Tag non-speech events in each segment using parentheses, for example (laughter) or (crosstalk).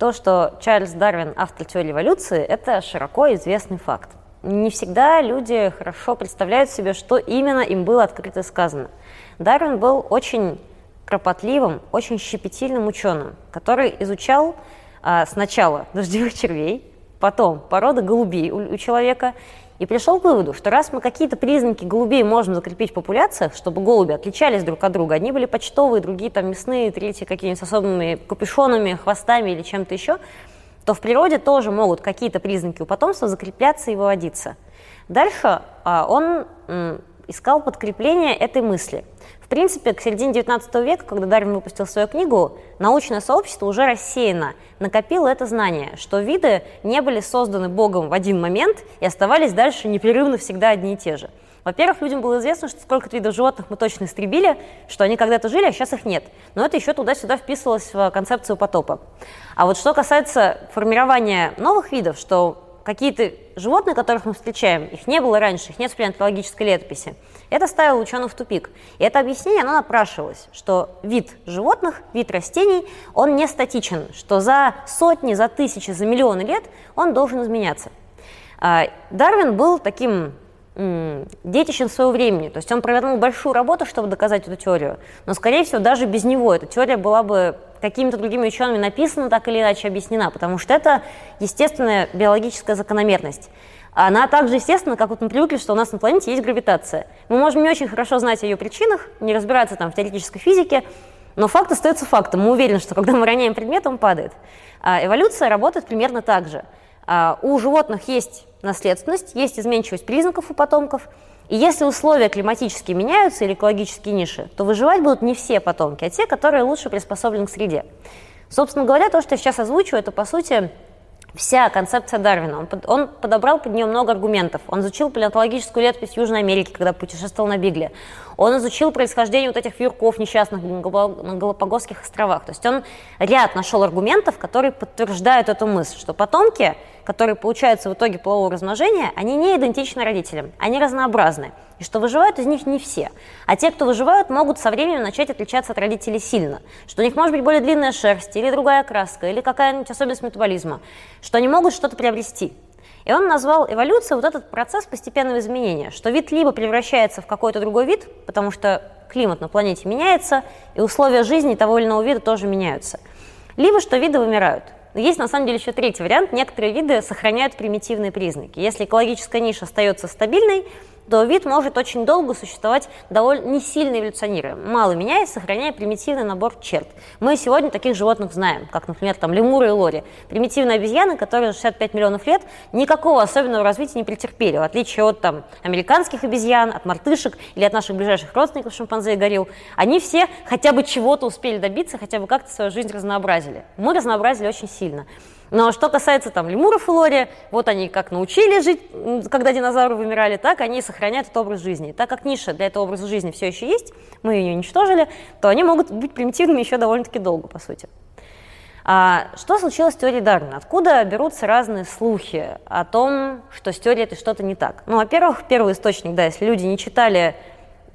То, что Чарльз Дарвин автор теории эволюции, это широко известный факт. Не всегда люди хорошо представляют себе, что именно им было открыто сказано. Дарвин был очень кропотливым, очень щепетильным ученым, который изучал а, сначала дождевых червей, потом породы голубей у, у человека, и пришел к выводу, что раз мы какие-то признаки голубей можем закрепить в популяциях, чтобы голуби отличались друг от друга, одни были почтовые, другие там мясные, третьи какими-нибудь особыми капюшонами, хвостами или чем-то еще, то в природе тоже могут какие-то признаки у потомства закрепляться и выводиться. Дальше а, он м, искал подкрепление этой мысли – принципе, к середине 19 века, когда Дарвин выпустил свою книгу, научное сообщество уже рассеяно накопило это знание, что виды не были созданы Богом в один момент и оставались дальше непрерывно всегда одни и те же. Во-первых, людям было известно, что сколько видов животных мы точно истребили, что они когда-то жили, а сейчас их нет. Но это еще туда-сюда вписывалось в концепцию потопа. А вот что касается формирования новых видов, что какие-то животные, которых мы встречаем, их не было раньше, их нет в палеонтологической летописи. Это ставило ученых в тупик. И это объяснение, оно напрашивалось, что вид животных, вид растений, он не статичен, что за сотни, за тысячи, за миллионы лет он должен изменяться. А, Дарвин был таким детищем своего времени. То есть он провернул большую работу, чтобы доказать эту теорию. Но, скорее всего, даже без него эта теория была бы какими-то другими учеными написана, так или иначе объяснена, потому что это естественная биологическая закономерность. Она также естественно, как вот мы привыкли, что у нас на планете есть гравитация. Мы можем не очень хорошо знать о ее причинах, не разбираться там в теоретической физике, но факт остается фактом. Мы уверены, что когда мы роняем предмет, он падает. А эволюция работает примерно так же. А у животных есть наследственность, есть изменчивость признаков у потомков, и если условия климатические меняются или экологические ниши, то выживать будут не все потомки, а те, которые лучше приспособлены к среде. Собственно говоря, то, что я сейчас озвучу, это, по сути, вся концепция Дарвина. Он, под, он подобрал под нее много аргументов. Он изучил палеонтологическую летопись Южной Америки, когда путешествовал на Бигле. Он изучил происхождение вот этих вьюрков несчастных на Галапагосских островах. То есть он ряд нашел аргументов, которые подтверждают эту мысль, что потомки которые получаются в итоге полового размножения, они не идентичны родителям, они разнообразны. И что выживают из них не все. А те, кто выживают, могут со временем начать отличаться от родителей сильно. Что у них может быть более длинная шерсть, или другая краска, или какая-нибудь особенность метаболизма. Что они могут что-то приобрести. И он назвал эволюцию вот этот процесс постепенного изменения, что вид либо превращается в какой-то другой вид, потому что климат на планете меняется, и условия жизни того или иного вида тоже меняются, либо что виды вымирают – есть на самом деле еще третий вариант. Некоторые виды сохраняют примитивные признаки. Если экологическая ниша остается стабильной, то вид может очень долго существовать довольно не сильно эволюционируя, мало меняясь, сохраняя примитивный набор черт. Мы сегодня таких животных знаем, как, например, там лемуры и лори. Примитивные обезьяны, которые за 65 миллионов лет никакого особенного развития не претерпели, в отличие от там, американских обезьян, от мартышек или от наших ближайших родственников шимпанзе и горилл. Они все хотя бы чего-то успели добиться, хотя бы как-то свою жизнь разнообразили. Мы разнообразили очень сильно. Но что касается там лемуров и лори, вот они как научились жить, когда динозавры вымирали, так они сохраняют этот образ жизни. Так как ниша для этого образа жизни все еще есть, мы ее уничтожили, то они могут быть примитивными еще довольно-таки долго, по сути. А что случилось с теорией Дарвина? Откуда берутся разные слухи о том, что с теорией это что-то не так? Ну, во-первых, первый источник, да, если люди не читали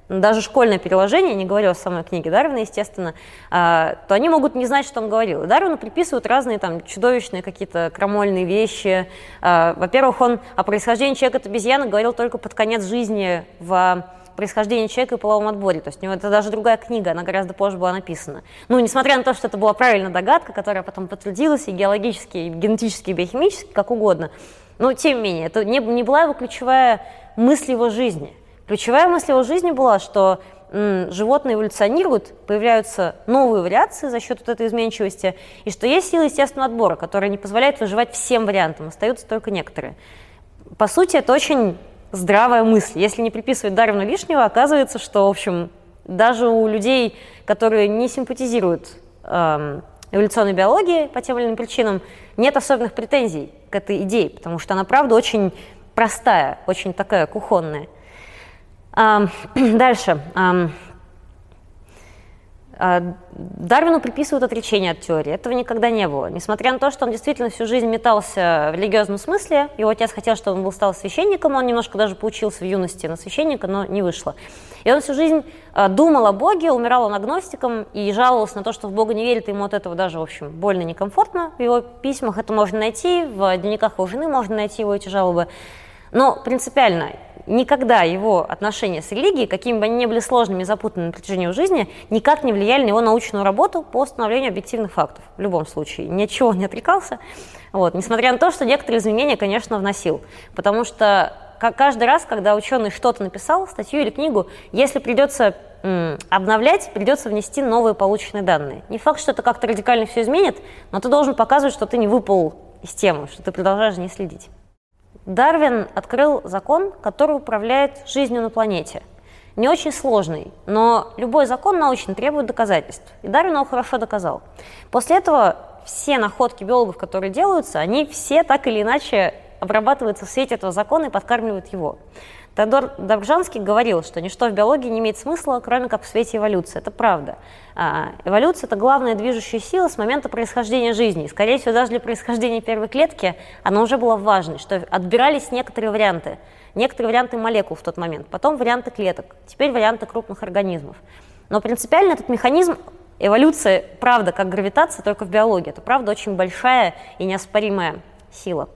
даже школьное переложение, не говорю о самой книге Дарвина, естественно, а, то они могут не знать, что он говорил. Дарвину приписывают разные там чудовищные какие-то крамольные вещи. А, во-первых, он о происхождении человека от обезьяны говорил только под конец жизни в происхождении человека и половом отборе. То есть у него это даже другая книга, она гораздо позже была написана. Ну, несмотря на то, что это была правильная догадка, которая потом подтвердилась и геологически, и генетически, и биохимически, как угодно. Но, тем не менее, это не, не была его ключевая мысль его жизни – Ключевая мысль его жизни была, что животные эволюционируют, появляются новые вариации за счет вот этой изменчивости, и что есть сила естественного отбора, которая не позволяет выживать всем вариантам, остаются только некоторые. По сути, это очень здравая мысль. Если не приписывать Дарвину лишнего, оказывается, что, в общем, даже у людей, которые не симпатизируют эм, эволюционной биологии по тем или иным причинам, нет особенных претензий к этой идее, потому что она, правда, очень простая, очень такая кухонная. (clears throat) Дальше. А, Дарвину приписывают отречение от теории. Этого никогда не было. Несмотря на то, что он действительно всю жизнь метался в религиозном смысле, его отец хотел, чтобы он был стал священником, он немножко даже поучился в юности на священника, но не вышло. И он всю жизнь а, думал о Боге, умирал он агностиком и жаловался на то, что в Бога не верит, ему от этого даже, в общем, больно некомфортно. В его письмах это можно найти, в дневниках его жены можно найти его эти жалобы. Но принципиально никогда его отношения с религией, какими бы они ни были сложными и запутанными на протяжении жизни, никак не влияли на его научную работу по установлению объективных фактов. В любом случае, ничего не отрекался. Вот. Несмотря на то, что некоторые изменения, конечно, вносил. Потому что каждый раз, когда ученый что-то написал, статью или книгу, если придется обновлять, придется внести новые полученные данные. Не факт, что это как-то радикально все изменит, но ты должен показывать, что ты не выпал из темы, что ты продолжаешь не следить. Дарвин открыл закон, который управляет жизнью на планете. Не очень сложный, но любой закон научный требует доказательств. И Дарвин его хорошо доказал. После этого все находки биологов, которые делаются, они все так или иначе обрабатываются в свете этого закона и подкармливают его. Теодор Добржанский говорил, что ничто в биологии не имеет смысла, кроме как в свете эволюции. Это правда. А, эволюция – это главная движущая сила с момента происхождения жизни. Скорее всего, даже для происхождения первой клетки она уже была важной, что отбирались некоторые варианты. Некоторые варианты молекул в тот момент, потом варианты клеток, теперь варианты крупных организмов. Но принципиально этот механизм эволюции, правда, как гравитация, только в биологии. Это, правда, очень большая и неоспоримая сила.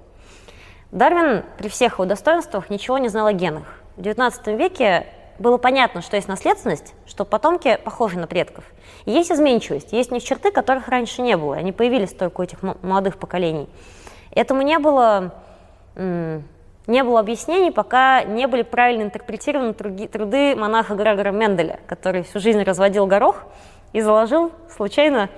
Дарвин при всех его достоинствах ничего не знал о генах. В XIX веке было понятно, что есть наследственность, что потомки похожи на предков. И есть изменчивость, есть у них черты, которых раньше не было. Они появились только у этих молодых поколений. Этому не было, не было объяснений, пока не были правильно интерпретированы труды монаха Грегора Менделя, который всю жизнь разводил горох и заложил случайно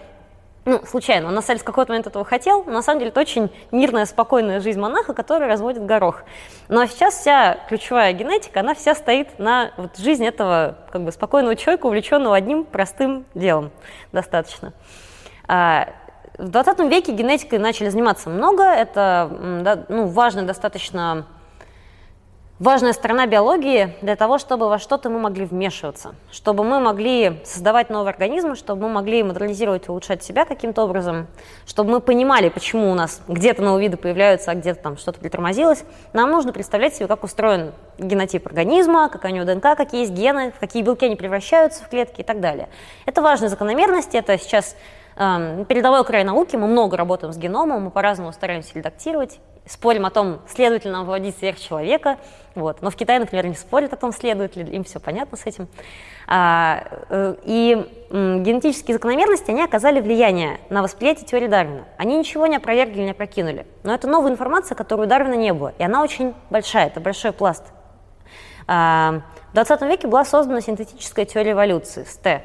ну, случайно, он на самом деле в какой-то момент этого хотел, но на самом деле это очень мирная, спокойная жизнь монаха, который разводит горох. Но сейчас вся ключевая генетика, она вся стоит на вот, жизни этого как бы, спокойного человека, увлеченного одним простым делом достаточно. А, в 20 веке генетикой начали заниматься много, это ну, важно достаточно важная сторона биологии для того, чтобы во что-то мы могли вмешиваться, чтобы мы могли создавать новые организмы, чтобы мы могли модернизировать улучшать себя каким-то образом, чтобы мы понимали, почему у нас где-то новые виды появляются, а где-то там что-то притормозилось. Нам нужно представлять себе, как устроен генотип организма, какая у него ДНК, какие есть гены, в какие белки они превращаются в клетки и так далее. Это важные закономерности, это сейчас э, передовой край науки, мы много работаем с геномом, мы по-разному стараемся редактировать, спорим о том, следует ли нам выводить сверхчеловека. Вот. Но в Китае, например, не спорят о том, следует ли, им все понятно с этим. А, э, и генетические закономерности, они оказали влияние на восприятие теории Дарвина. Они ничего не опровергли, не опрокинули. Но это новая информация, которую у Дарвина не было. И она очень большая, это большой пласт. А, в 20 веке была создана синтетическая теория эволюции, СТ.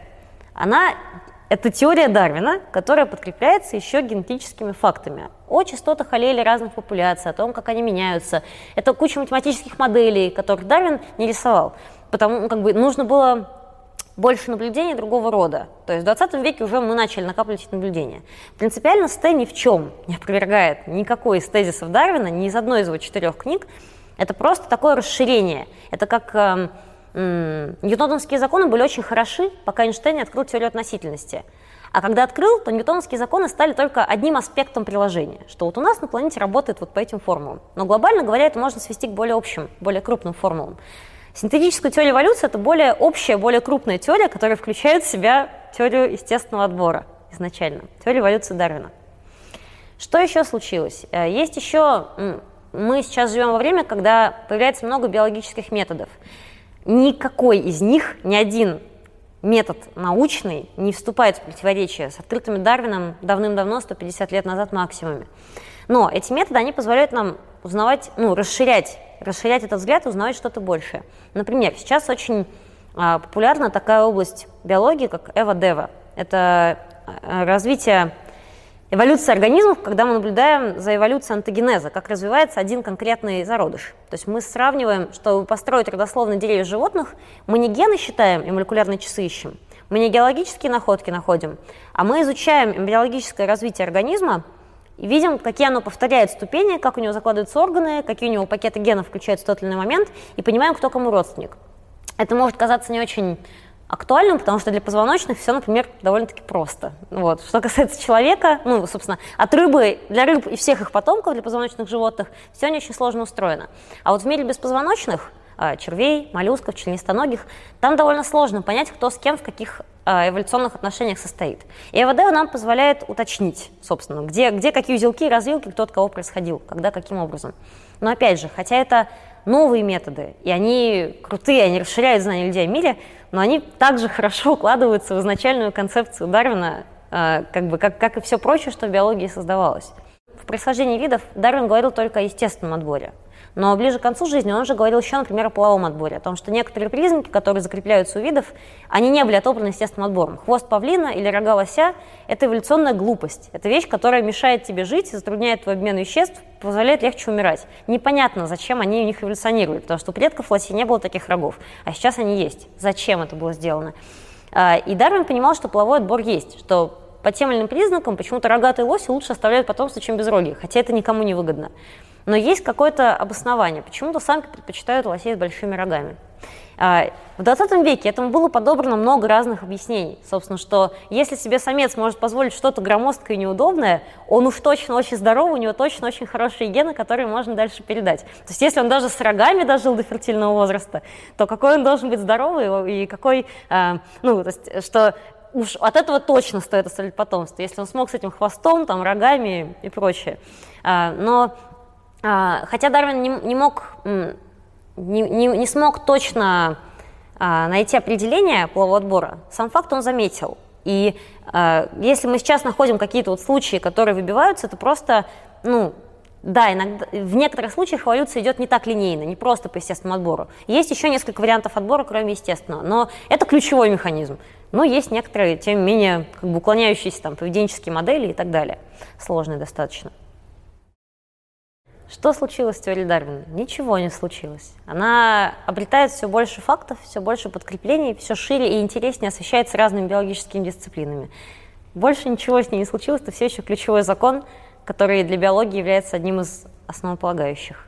Она это теория Дарвина, которая подкрепляется еще генетическими фактами о частотах аллелей разных популяций, о том, как они меняются. Это куча математических моделей, которых Дарвин не рисовал. Потому ну, как бы нужно было больше наблюдений другого рода. То есть в 20 веке уже мы начали накапливать эти наблюдения. Принципиально Сте ни в чем не опровергает никакой из тезисов Дарвина, ни из одной из его четырех книг. Это просто такое расширение. Это как эм, Ньютоновские законы были очень хороши, пока Эйнштейн не открыл теорию относительности. А когда открыл, то ньютоновские законы стали только одним аспектом приложения, что вот у нас на планете работает вот по этим формулам. Но глобально говоря, это можно свести к более общим, более крупным формулам. Синтетическая теория эволюции – это более общая, более крупная теория, которая включает в себя теорию естественного отбора изначально, теорию эволюции Дарвина. Что еще случилось? Э, есть еще, мы сейчас живем во время, когда появляется много биологических методов никакой из них, ни один метод научный не вступает в противоречие с открытыми Дарвином давным-давно, 150 лет назад максимуме. Но эти методы, они позволяют нам узнавать, ну, расширять, расширять этот взгляд и узнавать что-то большее. Например, сейчас очень а, популярна такая область биологии, как эва-дева. Это а, развитие эволюция организмов, когда мы наблюдаем за эволюцией антогенеза, как развивается один конкретный зародыш. То есть мы сравниваем, чтобы построить родословные деревья животных, мы не гены считаем и молекулярные часы ищем, мы не геологические находки находим, а мы изучаем эмбриологическое развитие организма и видим, какие оно повторяет ступени, как у него закладываются органы, какие у него пакеты генов включаются в тот или иной момент, и понимаем, кто кому родственник. Это может казаться не очень актуальным, потому что для позвоночных все, например, довольно-таки просто. Вот. Что касается человека, ну, собственно, от рыбы, для рыб и всех их потомков, для позвоночных животных, все не очень сложно устроено. А вот в мире беспозвоночных, червей, моллюсков, членистоногих, там довольно сложно понять, кто с кем в каких а, эволюционных отношениях состоит. И ЭВД нам позволяет уточнить, собственно, где, где какие узелки и развилки, кто от кого происходил, когда, каким образом. Но опять же, хотя это новые методы, и они крутые, они расширяют знания людей о мире, но они также хорошо укладываются в изначальную концепцию Дарвина, э, как, бы, как, как и все прочее, что в биологии создавалось. В происхождении видов Дарвин говорил только о естественном отборе. Но ближе к концу жизни он уже говорил еще, например, о половом отборе, о том, что некоторые признаки, которые закрепляются у видов, они не были отобраны естественным отбором. Хвост павлина или рога лося – это эволюционная глупость. Это вещь, которая мешает тебе жить, затрудняет твой обмен веществ, позволяет легче умирать. Непонятно, зачем они у них эволюционируют, потому что у предков лосей не было таких рогов, а сейчас они есть. Зачем это было сделано? А, и Дарвин понимал, что половой отбор есть, что по тем или иным признакам почему-то рогатые лоси лучше оставляют потомство, чем безрогие, хотя это никому не выгодно но есть какое-то обоснование. Почему-то самки предпочитают лосей с большими рогами. А, в 20 веке этому было подобрано много разных объяснений. Собственно, что если себе самец может позволить что-то громоздкое и неудобное, он уж точно очень здоровый, у него точно очень хорошие гены, которые можно дальше передать. То есть если он даже с рогами дожил до фертильного возраста, то какой он должен быть здоровый и какой, а, ну, то есть, что уж от этого точно стоит оставить потомство, если он смог с этим хвостом, там, рогами и прочее. А, но хотя Дарвин не, не мог, не, не, не смог точно а, найти определение полового отбора, сам факт он заметил. И а, если мы сейчас находим какие-то вот случаи, которые выбиваются, это просто, ну, да, иногда, в некоторых случаях эволюция идет не так линейно, не просто по естественному отбору. Есть еще несколько вариантов отбора, кроме естественного, но это ключевой механизм. Но есть некоторые, тем не менее, как бы уклоняющиеся там, поведенческие модели и так далее. Сложные достаточно. Что случилось с теорией Дарвина? Ничего не случилось. Она обретает все больше фактов, все больше подкреплений, все шире и интереснее освещается разными биологическими дисциплинами. Больше ничего с ней не случилось, это все еще ключевой закон, который для биологии является одним из основополагающих.